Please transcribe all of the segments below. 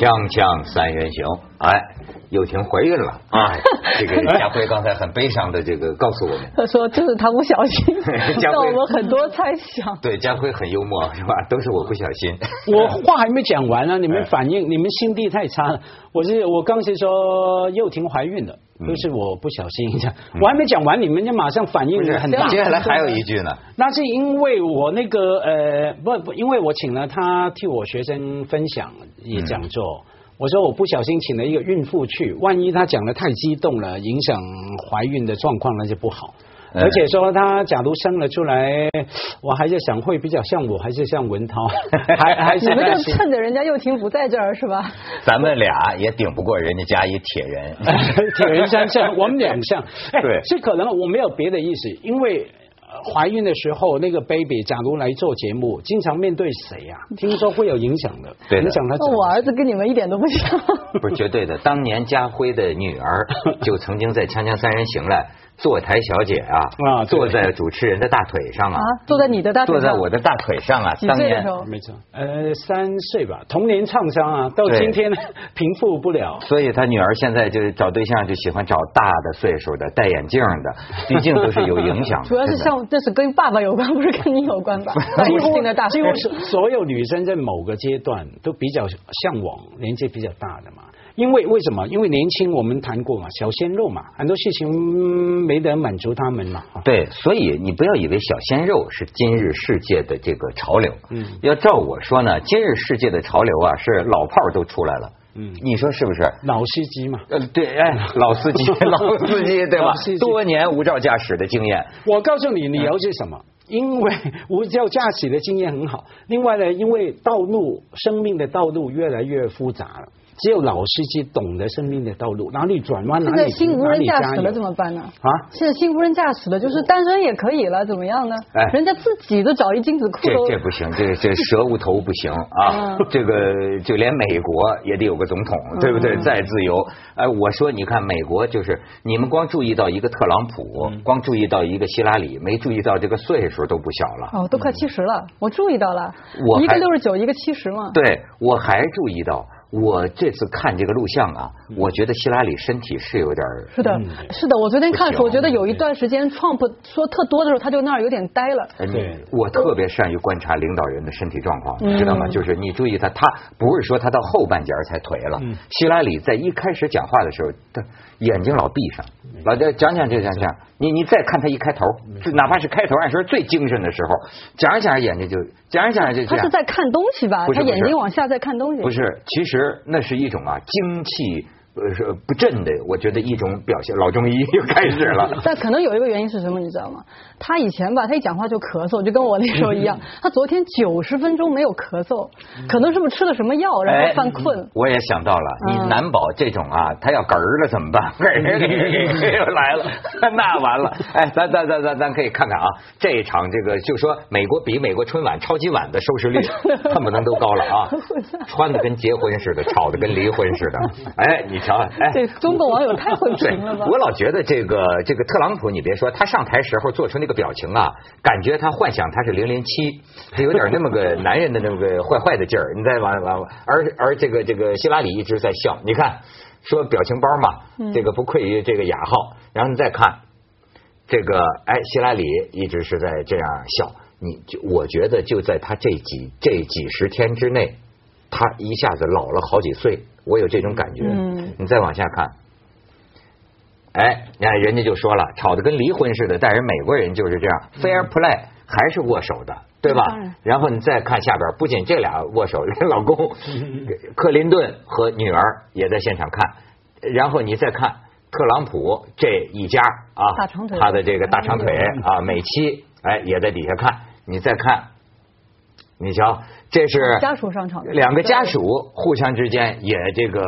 锵锵三人行，哎，又婷怀孕了啊！这个佳辉刚才很悲伤的这个告诉我们，他说这是他不小心，让我们很多猜想。对，佳辉很幽默是吧？都是我不小心。我话还没讲完呢，你们反应，你们心地太差了。我是我刚才说又婷怀孕了，都是我不小心一下。我还没讲完，你们就马上反应很大。接下来还有一句呢。那是因为我那个呃不不，因为我请了他替我学生分享也讲座。我说我不小心请了一个孕妇去，万一她讲的太激动了，影响怀孕的状况那就不好。嗯而且说他假如生了出来，我还是想会比较像我，还是像文涛，还还是你们就趁着人家又婷不在这儿是吧？咱们俩也顶不过人家家一铁人。铁人三项，我们两项。哎对是可能我没有别的意思，因为。呃怀孕的时候，那个 baby 假如来做节目，经常面对谁呀、听说会有影响的，对的影响他我儿子跟你们一点都不像。不是绝对的。当年家辉的女儿就曾经在《锵锵三人行》来坐台小姐啊，啊坐在主持人的大腿上啊啊，坐在你的大腿上坐在我的大腿上啊。几当年岁的时候？没错，呃，三岁吧，童年创伤啊，到今天 平复不了。所以他女儿现在就是找对象就喜欢找大的岁数的、戴眼镜的，毕竟都是有影响的。主要是像这是跟爸爸有关，不是跟你有关吧？几乎的大几乎是所有女生在某个阶段都比较向往年纪比较大。因为为什么？因为年轻我们谈过嘛，小鲜肉嘛，很多事情嗯没得满足他们嘛。啊对，所以你不要以为小鲜肉是今日世界的这个潮流。嗯要照我说呢，今日世界的潮流啊，是老炮儿都出来了。嗯你说是不是？老司机嘛。呃，对，哎，老司机，老司机，对吧？多年无照驾驶的经验，我告诉你理由是什么？因为无照驾驶的经验很好，另外呢，因为道路生命的道路越来越复杂了，只有老司机懂得生命的道路，哪里转弯哪现在里停哪新无人驾驶了怎么办呢？啊？现在新无人驾驶了，就是单身也可以了，怎么样呢？哎人家自己都找一精子库这这不行，这这 蛇无头不行啊！嗯这个就连美国也得有个总统，对不对？再自由，哎，我说你看美国就是你们光注意到一个特朗普，光注意到一个希拉里，没注意到这个岁数都不小了。哦，都快七十了，我注意到了，一我一个六十九，一个七十嘛。对，我还注意到，我这次看这个录像啊，我觉得希拉里身体是有点儿是的，是的，我昨天看的时候，我觉得有一段时间 Trump 说特多的时候，他就那儿有点呆了。呃对。我特别善于观察领导人的身体状况，知道吗？就是你注意他，他不是说他到后半截儿才颓了。嗯。希拉里在一开始讲话的时候，他眼睛老闭上。老在讲讲这讲讲，你你再看他一开头，就哪怕是开头按说最精神的时候，讲着讲着眼睛就讲着讲着就这样他是。在看东西吧？他眼睛往下在看东西。不是，其实那是一种啊精气呃是不振的，我觉得一种表现。老中医又开始了。但可能有一个原因是什么，你知道吗？他以前吧，他一讲话就咳嗽，就跟我那时候一样。他昨天九十分钟没有咳嗽，可能是不是吃了什么药，然后犯困？我也想到了，你嗯难保这种啊，他要嗝儿了怎么办？嗝 儿又来了，那完了。哎，咱咱咱咱咱可以看看啊，这一场这个就说美国比美国春晚超级晚的收视率恨不能都高了啊，穿的跟结婚似的，吵的跟离婚似的。哎，你瞧，哎，这中国网友太会对评了吧？我老觉得这个这个特朗普，你别说，他上台时候做出那个表情啊，感觉他幻想他是零零七，他有点那么个男人的那个坏坏的劲儿。你再往往，而而这个这个希拉里一直在笑，你看说表情包嘛，这个不愧于这个雅号。然后你再看这个，哎，希拉里一直是在这样笑。你就我觉得就在他这几这几十天之内，他一下子老了好几岁，我有这种感觉。嗯你再往下看。哎，你看人家就说了，吵得跟离婚似的，但是美国人就是这样，fair play 还是握手的，对吧当然？然后你再看下边，不仅这俩握手，人老公克林顿和女儿也在现场看，然后你再看特朗普这一家啊，大长腿他的这个大长腿啊，美妻哎也在底下看，你再看，你瞧，这是家属上场的两个家属互相之间也这个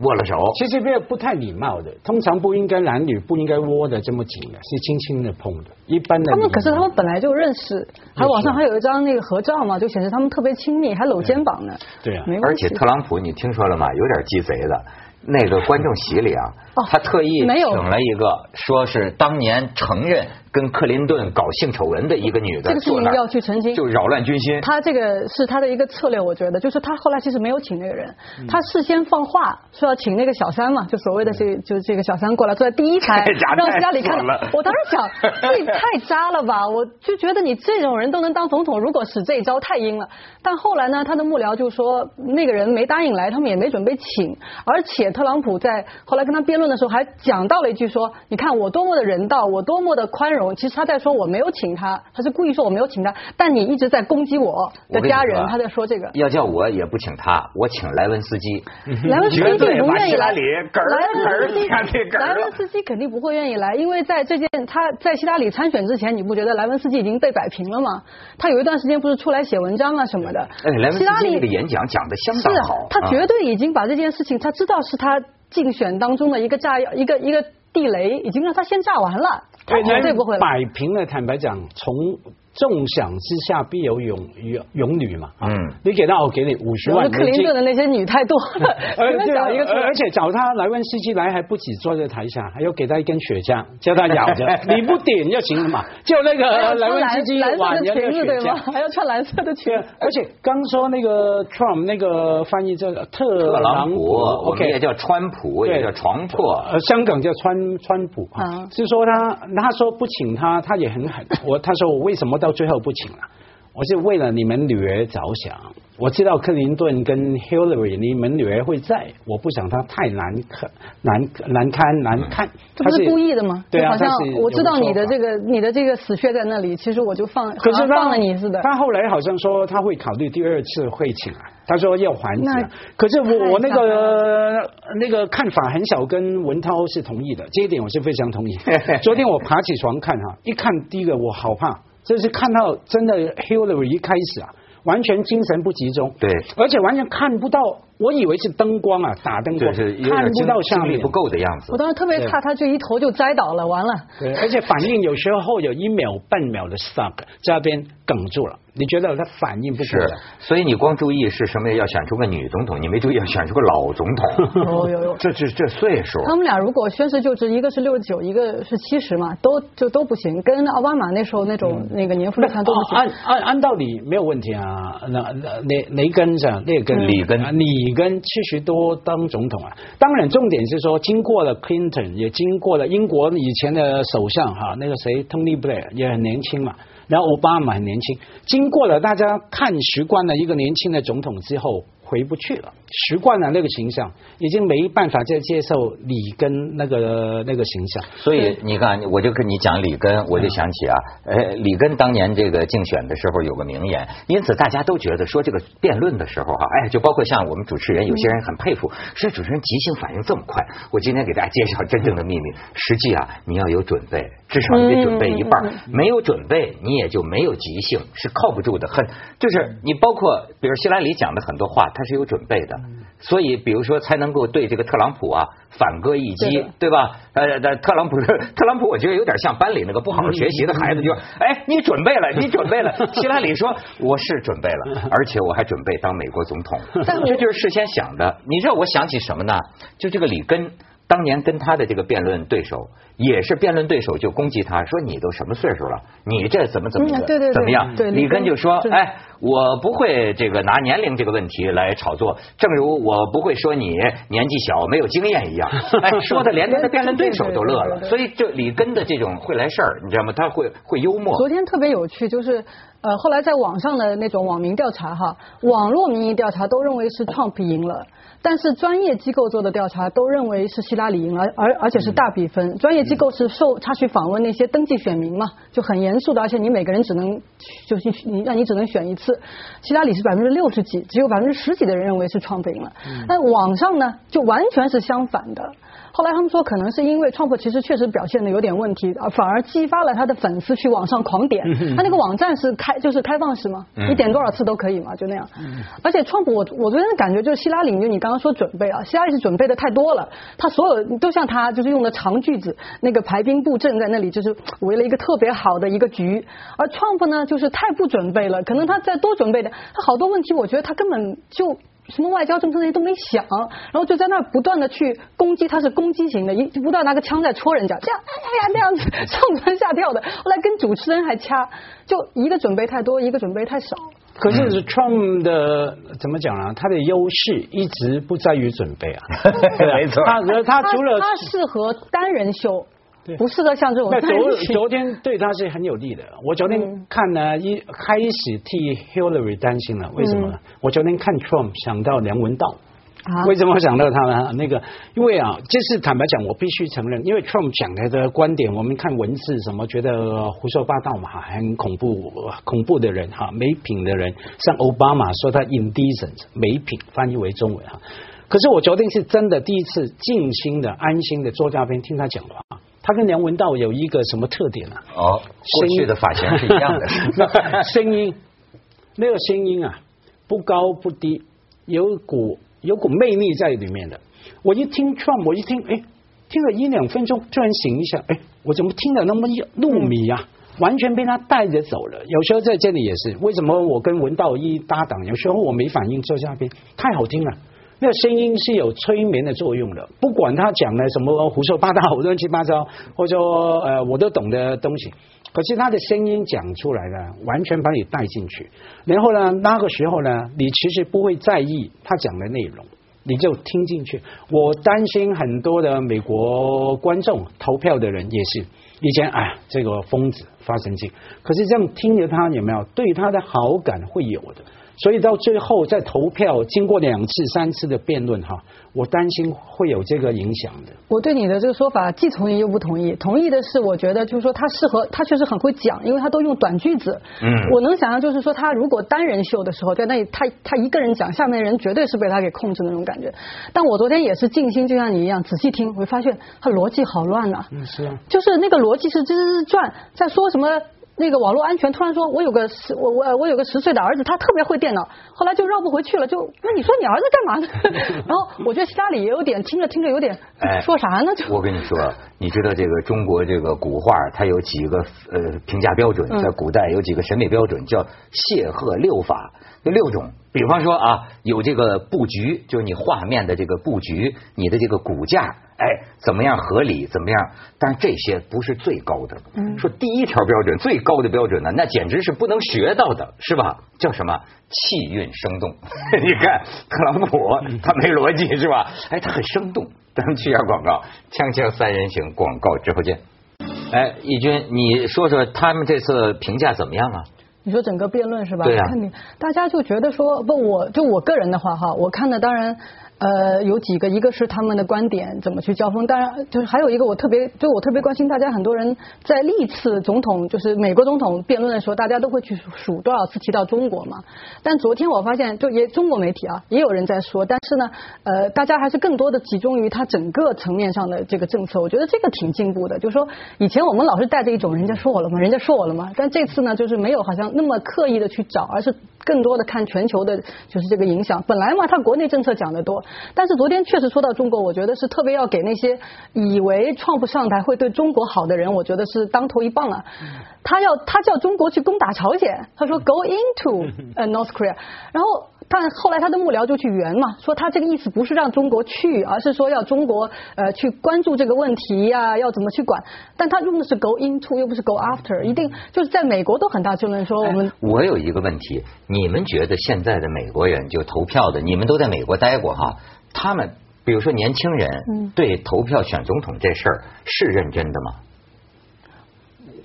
握了手，其实这不太礼貌的，通常不应该男女不应该握的这么紧的，是轻轻的碰的。一般的他们可是他们本来就认识，还网上还有一张那个合照嘛，就显示他们特别亲密，还搂肩膀呢。对啊没而且特朗普，你听说了吗？有点鸡贼的。那个观众席里啊，哦他特意请了一个，说是当年承认跟克林顿搞性丑闻的一个女的这个事情要去澄清，就扰乱军心。他这个是他的一个策略，我觉得就是他后来其实没有请那个人，他事先放话说要请那个小三嘛，就所谓的这就这个小三过来坐在第一排，让希拉里看。我当时想，这也太渣了吧！我就觉得你这种人都能当总统，如果使这一招太阴了。但后来呢，他的幕僚就说那个人没答应来，他们也没准备请，而且特朗普在后来跟他辩论的时候还讲到了一句说：“你看我多么的人道，我多么的宽容。”其实他在说我没有请他，他是故意说我没有请他，但你一直在攻击我的家人，他在说这个。要叫我也不请他，我请莱文斯基。莱文斯基不愿意来。莱文斯基，莱文斯基肯定不会愿意来，因为在这件他在希拉里参选之前，你不觉得莱文斯基已经被摆平了吗？他有一段时间不是出来写文章啊什么的。哎，莱文斯基的演讲讲的相当好。他绝对已经把这件事情，他知道是他竞选当中的一个炸药，一个一个地雷，已经让他先炸完了。他绝对不会摆平了。坦白讲，从。众想之下必有勇勇勇女嘛？嗯，你给他，我给你五十万。克林顿的那些女太多了，找一个，而且找他来问司机来还不止坐在台下，还要给他一根雪茄，叫他咬着，你不点就行了嘛。就那个来问司机晚年的雪茄，还要穿蓝色的裙。而且刚说那个 Trump 那个翻译叫特朗普，OK 也叫川普，也叫床破，呃，香港叫川川普啊。是说他他说不请他，他也很狠。我他说我为什么到最后不请了？我是为了你们女儿着想。我知道克林顿跟 Hillary，你们女儿会在，我不想她太难看、难难堪、难看。这不是故意的吗？对啊，好像我知道你的这个你的这个死穴在那里，其实我就放，可是放了你似的。他后来好像说他会考虑第二次会请啊，他说要还钱。可是我我那个那个看法很少跟文涛是同意的，这一点我是非常同意。昨天我爬起床看哈，一看第一个我好怕。这是看到真的 Hillary 一开始啊，完全精神不集中，对，而且完全看不到。我以为是灯光啊，打灯光，看不到下面不够的样子。我当时特别怕他就一头就栽倒了，完了。对，而且反应有时候有一秒半秒的 stuck，在那边哽住了。你觉得他反应不是？所以你光注意是什么？要选出个女总统，你没注意要选出个老总统。有有有，这这这岁数。他们俩如果宣誓就职，一个是六十九，一个是七十嘛，都就都不行。跟奥巴马那时候那种那个年富力强都不行。按按按道理没有问题啊。那那雷雷根是那根里根里。里根七十多当总统啊，当然重点是说，经过了 Clinton，也经过了英国以前的首相哈，那个谁 Tony Blair 也很年轻嘛，然后奥巴马很年轻，经过了大家看习惯了一个年轻的总统之后。回不去了，习惯了那个形象，已经没办法再接受里根那个那个形象。所以你看，我就跟你讲里根，我就想起啊，呃，里根当年这个竞选的时候有个名言，因此大家都觉得说这个辩论的时候哈，哎，就包括像我们主持人，有些人很佩服，说主持人即兴反应这么快。我今天给大家介绍真正的秘密，实际啊，你要有准备，至少你得准备一半，没有准备你也就没有即兴，是靠不住的。很就是你包括比如希拉里讲的很多话。他是有准备的，所以比如说才能够对这个特朗普啊反戈一击，对吧？呃，特朗普特朗普，我觉得有点像班里那个不好好学习的孩子，就：“哎，你准备了，你准备了。”希拉里说：“我是准备了，而且我还准备当美国总统。”这就是事先想的。你知道我想起什么呢？就这个里根。当年跟他的这个辩论对手，也是辩论对手就攻击他说你都什么岁数了，你这怎么怎么怎么样？里根就说，哎，我不会这个拿年龄这个问题来炒作，正如我不会说你年纪小没有经验一样。哎，说的连他的辩论对手都乐了。所以这里根的这种会来事儿，你知道吗？他会会幽默。昨天特别有趣，就是呃，后来在网上的那种网民调查哈，网络民意调查都认为是 Trump 赢了。但是专业机构做的调查都认为是希拉里赢了，而而且是大比分。专业机构是受他去访问那些登记选民嘛，就很严肃的，而且你每个人只能就是你让你只能选一次。希拉里是百分之六十几，只有百分之十几的人认为是创赢了。但网上呢，就完全是相反的。后来他们说，可能是因为创普其实确实表现的有点问题，反而激发了他的粉丝去网上狂点。他那个网站是开就是开放式嘛，你点多少次都可以嘛，就那样。而且创普，我我昨天的感觉就是希拉里，就你刚刚说准备啊，希拉里是准备的太多了，他所有都像他就是用的长句子，那个排兵布阵在那里就是围了一个特别好的一个局。而创普呢，就是太不准备了，可能他再多准备点，他好多问题我觉得他根本就。什么外交政策那些都没想，然后就在那儿不断的去攻击，他是攻击型的，一不断拿个枪在戳人家，这样哎呀呀那样子上蹿下跳的，后来跟主持人还掐，就一个准备太多，一个准备太少。可是 Trump 的怎么讲啊？他的优势一直不在于准备啊，没错他他除了他适合单人秀，不适合像这种那昨昨天对他是很有利的。我昨天看呢，一开始替 Hillary 担心了，为什么呢？我昨天看 Trump 想到梁文道。啊为什么想到他呢？那个，因为啊，这是坦白讲，我必须承认，因为 Trump 讲的的观点，我们看文字什么，觉得胡说八道嘛，很恐怖，恐怖的人哈，没品的人，像奥巴马说他 indecent 没品，翻译为中文哈。可是我昨天是真的第一次静心的、安心的坐在那边听他讲话。他跟梁文道有一个什么特点啊？哦，过去的发型是一样的，声音，那个声音啊，不高不低，有股有股魅力在里面的。我一听 Trump，我一听，哎，听了一两分钟，突然醒一下，哎，我怎么听得那么入迷啊？完全被他带着走了。有时候在这里也是，为什么我跟文道一搭档，有时候我没反应，坐下边太好听了。那声音是有催眠的作用的，不管他讲的什么胡说八道、乱七八糟，或者说呃我都懂的东西，可是他的声音讲出来呢，完全把你带进去。然后呢，那个时候呢，你其实不会在意他讲的内容，你就听进去。我担心很多的美国观众投票的人也是，以前哎呀这个疯子发神经，可是这样听着他有没有对他的好感会有的。所以到最后在投票，经过两次、三次的辩论哈，我担心会有这个影响的。我对你的这个说法既同意又不同意。同意的是，我觉得就是说他适合，他确实很会讲，因为他都用短句子。嗯我能想象，就是说他如果单人秀的时候，在那里他他一个人讲，下面的人绝对是被他给控制的那种感觉。但我昨天也是静心，就像你一样仔细听，我会发现他逻辑好乱呐、嗯，是啊。就是那个逻辑是吱吱吱转，在说什么那个网络安全，突然说我有个十我我我有个十岁的儿子，他特别会电脑，后来就绕不回去了，就那你说你儿子干嘛呢？然后我觉得希拉里也有点听着听着有点哎说啥呢？就我跟你说，你知道这个中国这个古画，它有几个呃评价标准，嗯在古代有几个审美标准，叫谢赫六法，有六种。比方说啊，有这个布局，就是你画面的这个布局，你的这个骨架，哎，怎么样合理，怎么样？但是这些不是最高的。嗯说第一条标准，最高的标准呢，那简直是不能学到的，是吧？叫什么？气韵生动。你看特朗普，他没逻辑是吧？哎，他很生动。咱们去下广告，锵锵三人行，广告之后见。哎，义军，你说说他们这次评价怎么样啊？你说整个辩论是吧？对啊看你大家就觉得说不，我就我个人的话哈，我看的当然。呃，有几个，一个是他们的观点怎么去交锋，当然就是还有一个我特别，就我特别关心，大家很多人在历次总统，就是美国总统辩论的时候，大家都会去数多少次提到中国嘛。但昨天我发现，就也中国媒体啊，也有人在说，但是呢，呃，大家还是更多的集中于他整个层面上的这个政策，我觉得这个挺进步的。就是说，以前我们老是带着一种人家说我了吗？人家说我了吗？但这次呢，就是没有好像那么刻意的去找，而是更多的看全球的，就是这个影响。本来嘛，他国内政策讲的多，但是昨天确实说到中国，我觉得是特别要给那些以为创不上台会对中国好的人，我觉得是当头一棒啊。他要他叫中国去攻打朝鲜，他说 go into 呃 North Korea，然后。但后来他的幕僚就去圆嘛，说他这个意思不是让中国去，而是说要中国呃去关注这个问题呀、要怎么去管。但他用的是 go into，又不是 go after，一定就是在美国都很大争论说我们哎我有一个问题，你们觉得现在的美国人就投票的，你们都在美国待过哈，他们比如说年轻人嗯对投票选总统这事儿是认真的吗？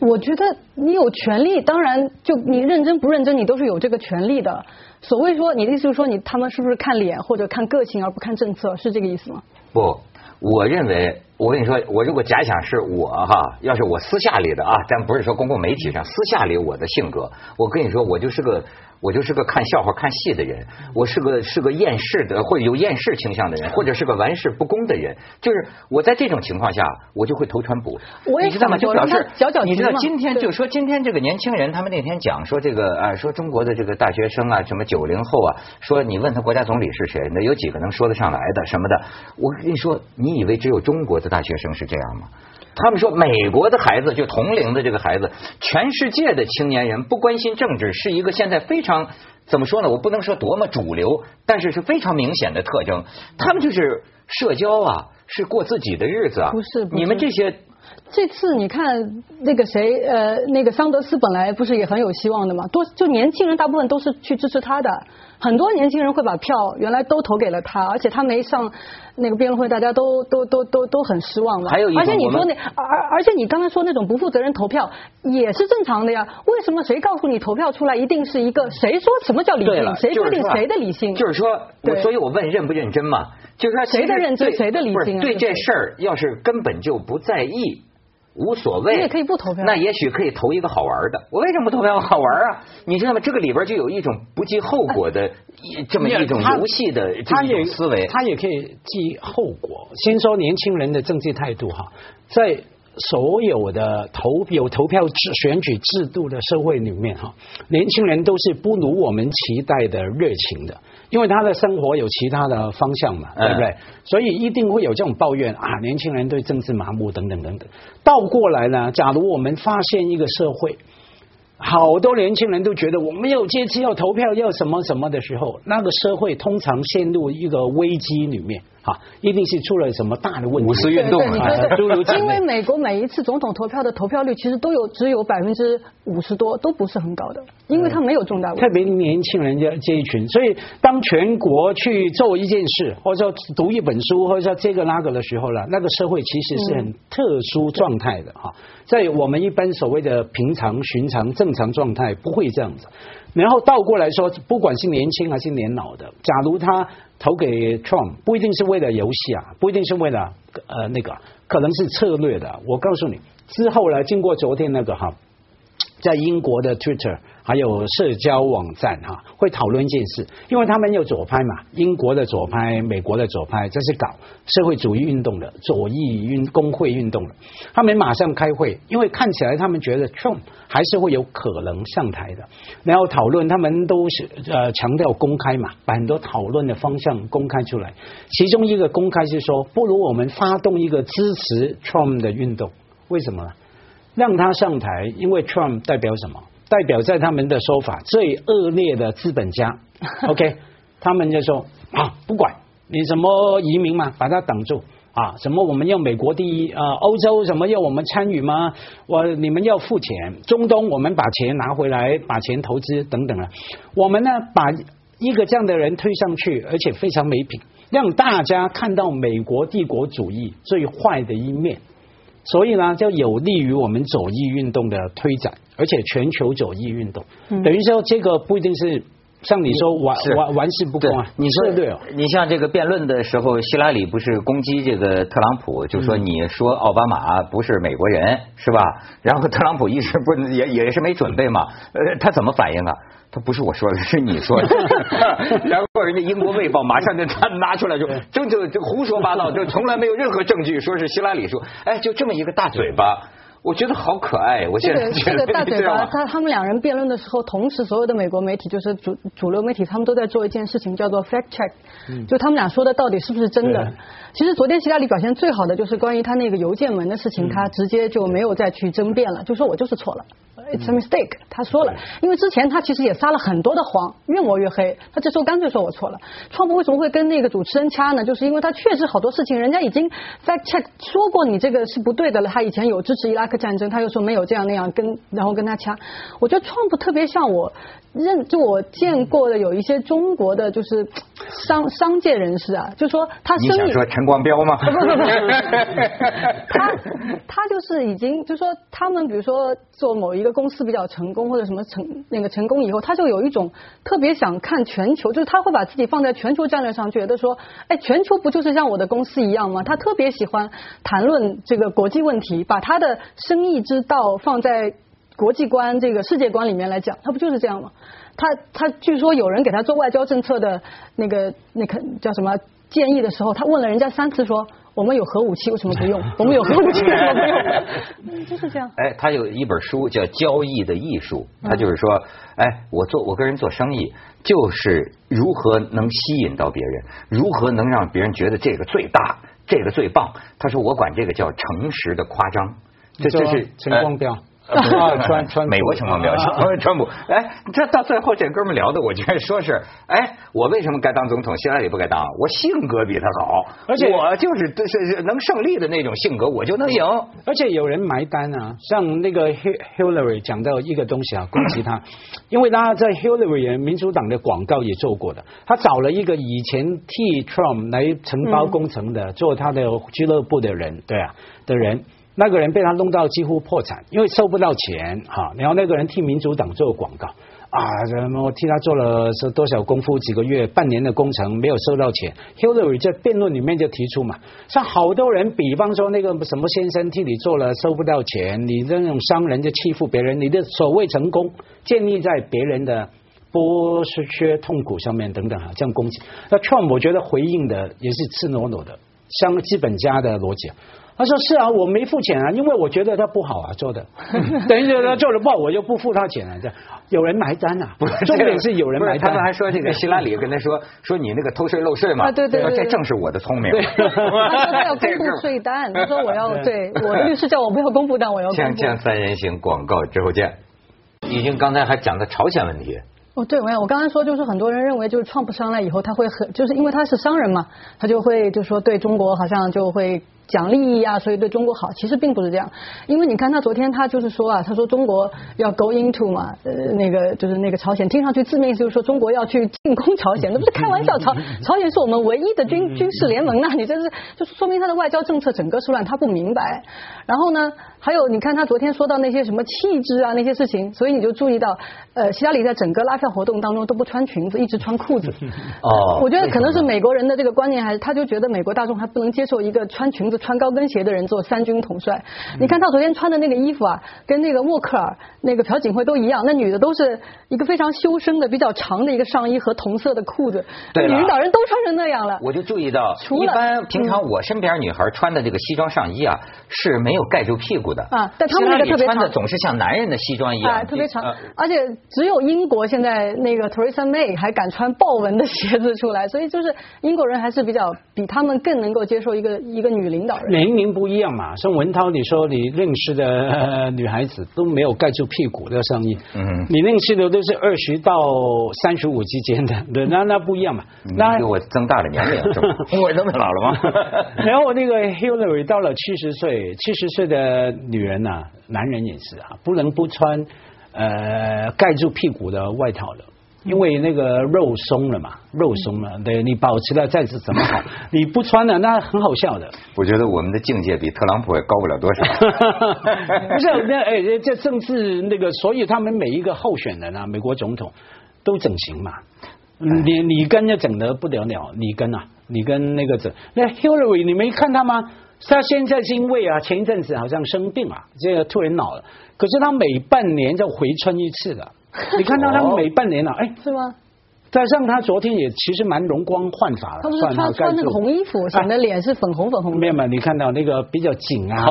我觉得你有权利，当然就你认真不认真，你都是有这个权利的。所谓说，你的意思就是说你他们是不是看脸或者看个性而不看政策，是这个意思吗？不，我认为，我跟你说，我如果假想是我哈，要是我私下里的啊，咱不是说公共媒体上，私下里我的性格，我跟你说，我就是个我就是个看笑话看戏的人，我是个是个厌世的或者有厌世倾向的人，或者是个玩世不恭的人，就是我在这种情况下，我就会投川普。我也你知道吗？就表示你知道今天就说今天这个年轻人，他们那天讲说这个啊，说中国的这个大学生啊，什么九零后啊，说你问他国家总理是谁，那有几个能说得上来的什么的？我跟你说，你以为只有中国的大学生是这样吗？他们说美国的孩子就同龄的这个孩子，全世界的青年人不关心政治，是一个现在非常怎么说呢？我不能说多么主流，但是是非常明显的特征。他们就是社交啊，是过自己的日子啊。不是，你们这些。这次你看那个谁，呃，那个桑德斯本来不是也很有希望的嘛？多就年轻人大部分都是去支持他的，很多年轻人会把票原来都投给了他，而且他没上那个辩论会，大家都都都都都很失望嘛。还有一而且你说那而而且你刚才说那种不负责任投票也是正常的呀？为什么谁告诉你投票出来一定是一个谁说什么叫理性？谁规定谁的理性？就是说，我所以我问认不认真嘛？就是说谁的认真谁的理性？啊对这事儿要是根本就不在意。无所谓，你也可以不投票。那也许可以投一个好玩的。我为什么不投票？好玩啊！你知道吗？这个里边就有一种不计后果的这么一种游戏的这种思维。他也可以计后果。先说年轻人的政治态度哈，在所有的投有投票制选举制度的社会里面哈，年轻人都是不如我们期待的热情的。因为他的生活有其他的方向嘛，对不对？所以一定会有这种抱怨啊，年轻人对政治麻木等等等等。倒过来呢，假如我们发现一个社会。好多年轻人都觉得我没有阶级要投票要什么什么的时候，那个社会通常陷入一个危机里面，哈，一定是出了什么大的问题。五四运动啊，因为美国每一次总统投票的投票率其实都有只有百分之五十多，都不是很高的，因为他没有重大问题。特别年轻人这这一群，所以当全国去做一件事，或者说读一本书，或者说这个那个的时候了，那个社会其实是很特殊状态的哈。在我们一般所谓的平常、寻常、正常状态，不会这样子。然后倒过来说，不管是年轻还是年老的，假如他投给 Trump，不一定是为了游戏啊，不一定是为了呃那个，可能是策略的。我告诉你，之后呢，经过昨天那个哈，在英国的 Twitter。还有社交网站哈，会讨论一件事，因为他们有左派嘛，英国的左派、美国的左派，这是搞社会主义运动的左翼运工会运动的，他们马上开会，因为看起来他们觉得 Trump 还是会有可能上台的，然后讨论，他们都是呃强调公开嘛，把很多讨论的方向公开出来，其中一个公开是说，不如我们发动一个支持 Trump 的运动，为什么呢？让他上台，因为 Trump 代表什么？代表在他们的说法最恶劣的资本家，OK，他们就说啊，不管你什么移民嘛，把它挡住啊，什么我们要美国第一啊，欧洲什么要我们参与吗？我你们要付钱，中东我们把钱拿回来，把钱投资等等啊，我们呢把一个这样的人推上去，而且非常没品，让大家看到美国帝国主义最坏的一面。所以呢，就有利于我们左翼运动的推展，而且全球左翼运动，等于说这个不一定是像你说玩玩玩世不恭啊。你说对哦，你像这个辩论的时候，希拉里不是攻击这个特朗普，就说你说奥巴马不是美国人是吧？然后特朗普一时不也也是没准备嘛，呃，他怎么反应啊？他不是我说的，是你说的。然后人家英国卫报马上就他拿出来就就就就胡说八道，就从来没有任何证据说是希拉里说，哎，就这么一个大嘴巴。我觉得好可爱，我现在这个 大嘴巴，他他们两人辩论的时候，同时所有的美国媒体就是主主流媒体，他们都在做一件事情，叫做 fact check，就他们俩说的到底是不是真的。其实昨天希拉里表现最好的就是关于他那个邮件门的事情，他直接就没有再去争辩了，就说我就是错了，it's a mistake，他说了，因为之前他其实也撒了很多的谎，越抹越黑，他这时候干脆说我错了。川普为什么会跟那个主持人掐呢？就是因为他确实好多事情，人家已经 fact check 说过你这个是不对的了，他以前有支持伊拉克。战争，他又说没有这样那样，跟然后跟他掐。我觉得创普特别像我认，就我见过的有一些中国的就是商商界人士啊，就说他生意。你想说陈光标吗？不不不，他他就是已经就说他们比如说做某一个公司比较成功或者什么成那个成功以后，他就有一种特别想看全球，就是他会把自己放在全球战略上，觉得说哎，全球不就是像我的公司一样吗？他特别喜欢谈论这个国际问题，把他的。生意之道放在国际观这个世界观里面来讲，他不就是这样吗？他他据说有人给他做外交政策的那个那个叫什么建议的时候，他问了人家三次，说我们有核武器为什么不用？我们有核武器为什么不用？就是这样。哎，他有一本书叫《交易的艺术》，他就是说，哎，我做我跟人做生意，就是如何能吸引到别人，如何能让别人觉得这个最大。这个最棒。他说我管这个叫诚实的夸张，这这是陈光标。啊，川川 美国情况比较强，川普，哎，这到最后这哥们聊的，我觉得说是，哎，我为什么该当总统？希拉里不该当，我性格比他好，而且我就是是是能胜利的那种性格，我就能赢。而且有人埋单啊，像那个 Hillary 讲到一个东西啊，攻击他，因为他在 Hillary 民主党的广告也做过的，他找了一个以前替 Trump 来承包工程的，做他的俱乐部的人，对啊的人。那个人被他弄到几乎破产，因为收不到钱哈。然后那个人替民主党做广告啊，什么我替他做了是多少功夫，几个月、半年的工程没有收到钱。Hillary 在辩论里面就提出嘛，像好多人，比方说那个什么先生替你做了收不到钱，你这种商人就欺负别人，你的所谓成功建立在别人的剥削痛苦上面等等哈，这样攻击。那 Trump 我觉得回应的也是赤裸裸的，像资本家的逻辑。他说是啊，我没付钱啊，因为我觉得他不好啊做的，等于他做的不好，我就不付他钱了。这有人埋单啊，重点是有人埋单。他们还说这个希拉里跟他说说你那个偷税漏税嘛，对对对，这正是我的聪明。他说他要公布税单，他说我要对我的律师叫我不要公布，但我要。锵锵三人行广告之后见。已经刚才还讲的朝鲜问题。哦，对，我我刚才说就是很多人认为就是创不上来以后他会很就是因为他是商人嘛，他就会就说对中国好像就会。讲利益啊，所以对中国好，其实并不是这样。因为你看他昨天他就是说啊，他说中国要 go into 嘛，呃，那个就是那个朝鲜，听上去字面就是说中国要去进攻朝鲜，那不是开玩笑。朝朝鲜是我们唯一的军军事联盟啊，你这是就是说明他的外交政策整个是乱，他不明白。然后呢，还有你看他昨天说到那些什么气质啊那些事情，所以你就注意到，呃，希拉里在整个拉票活动当中都不穿裙子，一直穿裤子。哦，我觉得可能是美国人的这个观念，还是他就觉得美国大众还不能接受一个穿裙子。穿高跟鞋的人做三军统帅，你看他昨天穿的那个衣服啊，跟那个默克尔、那个朴槿惠都一样。那女的都是一个非常修身的、比较长的一个上衣和同色的裤子。对，领导人都穿成那样了。我就注意到，一般平常我身边女孩穿的这个西装上衣啊，是没有盖住屁股的啊。但他们那个特别穿的总是像男人的西装一样，啊特别长。而且只有英国现在那个 Theresa May 还敢穿豹纹的鞋子出来，所以就是英国人还是比较比他们更能够接受一个一个女领导人。年龄不一样嘛，像文涛，你说你认识的女孩子都没有盖住屁股的上衣，嗯，你认识的都是二十到三十五之间的，对，那那不一样嘛。那给我增大了年龄，我那么老了吗？然后那个 Hillary 到了七十岁，七十岁的女人呐，男人也是啊，不能不穿呃盖住屁股的外套的。因为那个肉松了嘛，肉松了，对你保持了再是怎么好，你不穿了那很好笑的。我觉得我们的境界比特朗普也高不了多少。不是那哎，这政治那个，所以他们每一个候选人啊，美国总统都整形嘛。你你跟就整的不得了，你跟啊，你跟那个整那 Hillary 你没看他吗？他现在是因为啊，前一阵子好像生病啊，这个突然老了，可是他每半年就回春一次的。你看到他每半年了，哎，是吗？加上他昨天也其实蛮容光焕发的，他不是穿穿那个红衣服，显得脸是粉红粉红。没有嘛？你看到那个比较紧啊，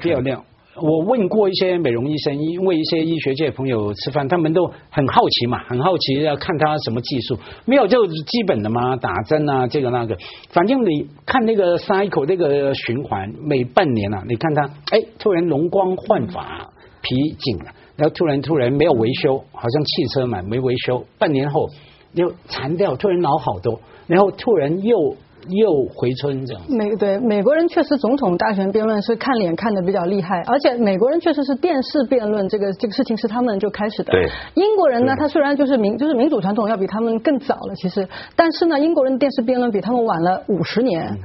比较亮。我问过一些美容医生，因为一些医学界朋友吃饭，他们都很好奇嘛，很好奇要看他什么技术。没有就基本的嘛，打针啊，这个那个。反正你看那个 cycle 那个循环，每半年啊，你看他哎，突然容光焕发，皮紧了。然后突然突然没有维修，好像汽车嘛没维修，半年后又残掉，突然老好多，然后突然又又回春这样。美对美国人确实总统大选辩论是看脸看的比较厉害，而且美国人确实是电视辩论这个这个事情是他们就开始的。对。英国人呢，他虽然就是民就是民主传统要比他们更早了，其实，但是呢，英国人的电视辩论比他们晚了五十年。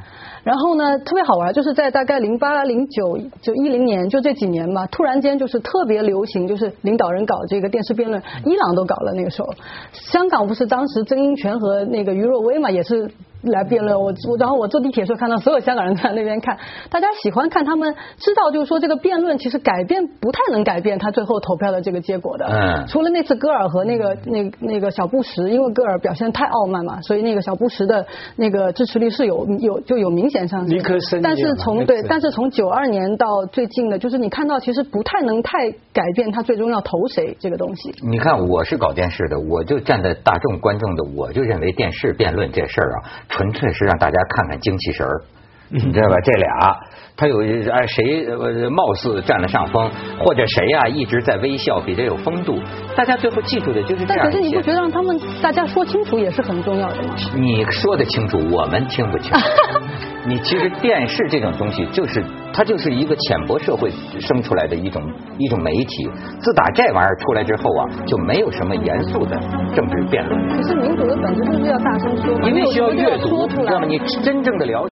然后呢，特别好玩，就是在大概零八、零九、就一零年，就这几年吧，突然间就是特别流行，就是领导人搞这个电视辩论，伊朗都搞了那个时候，香港不是当时曾荫权和那个余若薇嘛，也是。来辩论，我我然后我坐地铁时候看到所有香港人在那边看，大家喜欢看他们知道就是说这个辩论其实改变不太能改变他最后投票的这个结果的。嗯。除了那次戈尔和那个那那个小布什，因为戈尔表现太傲慢嘛，所以那个小布什的那个支持率是有有就有明显上升。但是从对，但是从九二年到最近的，就是你看到其实不太能太改变他最终要投谁这个东西。你看我是搞电视的，我就站在大众观众的，我就认为电视辩论这事儿啊。纯粹是让大家看看精气神儿，你知道吧？这俩他有哎谁呃貌似占了上风，或者谁呀、一直在微笑，比这有风度，大家最后记住的就是这样但可是你不。觉得让他们大家说清楚也是很重要的吗？你说的清楚，我们听不清。你其实电视这种东西，就是它就是一个浅薄社会生出来的一种一种媒体。自打这玩意儿出来之后啊，就没有什么严肃的政治辩论，可是民主的本质就是要大声说嘛，因为需要阅读，说出来知道吗？。你真正的了解。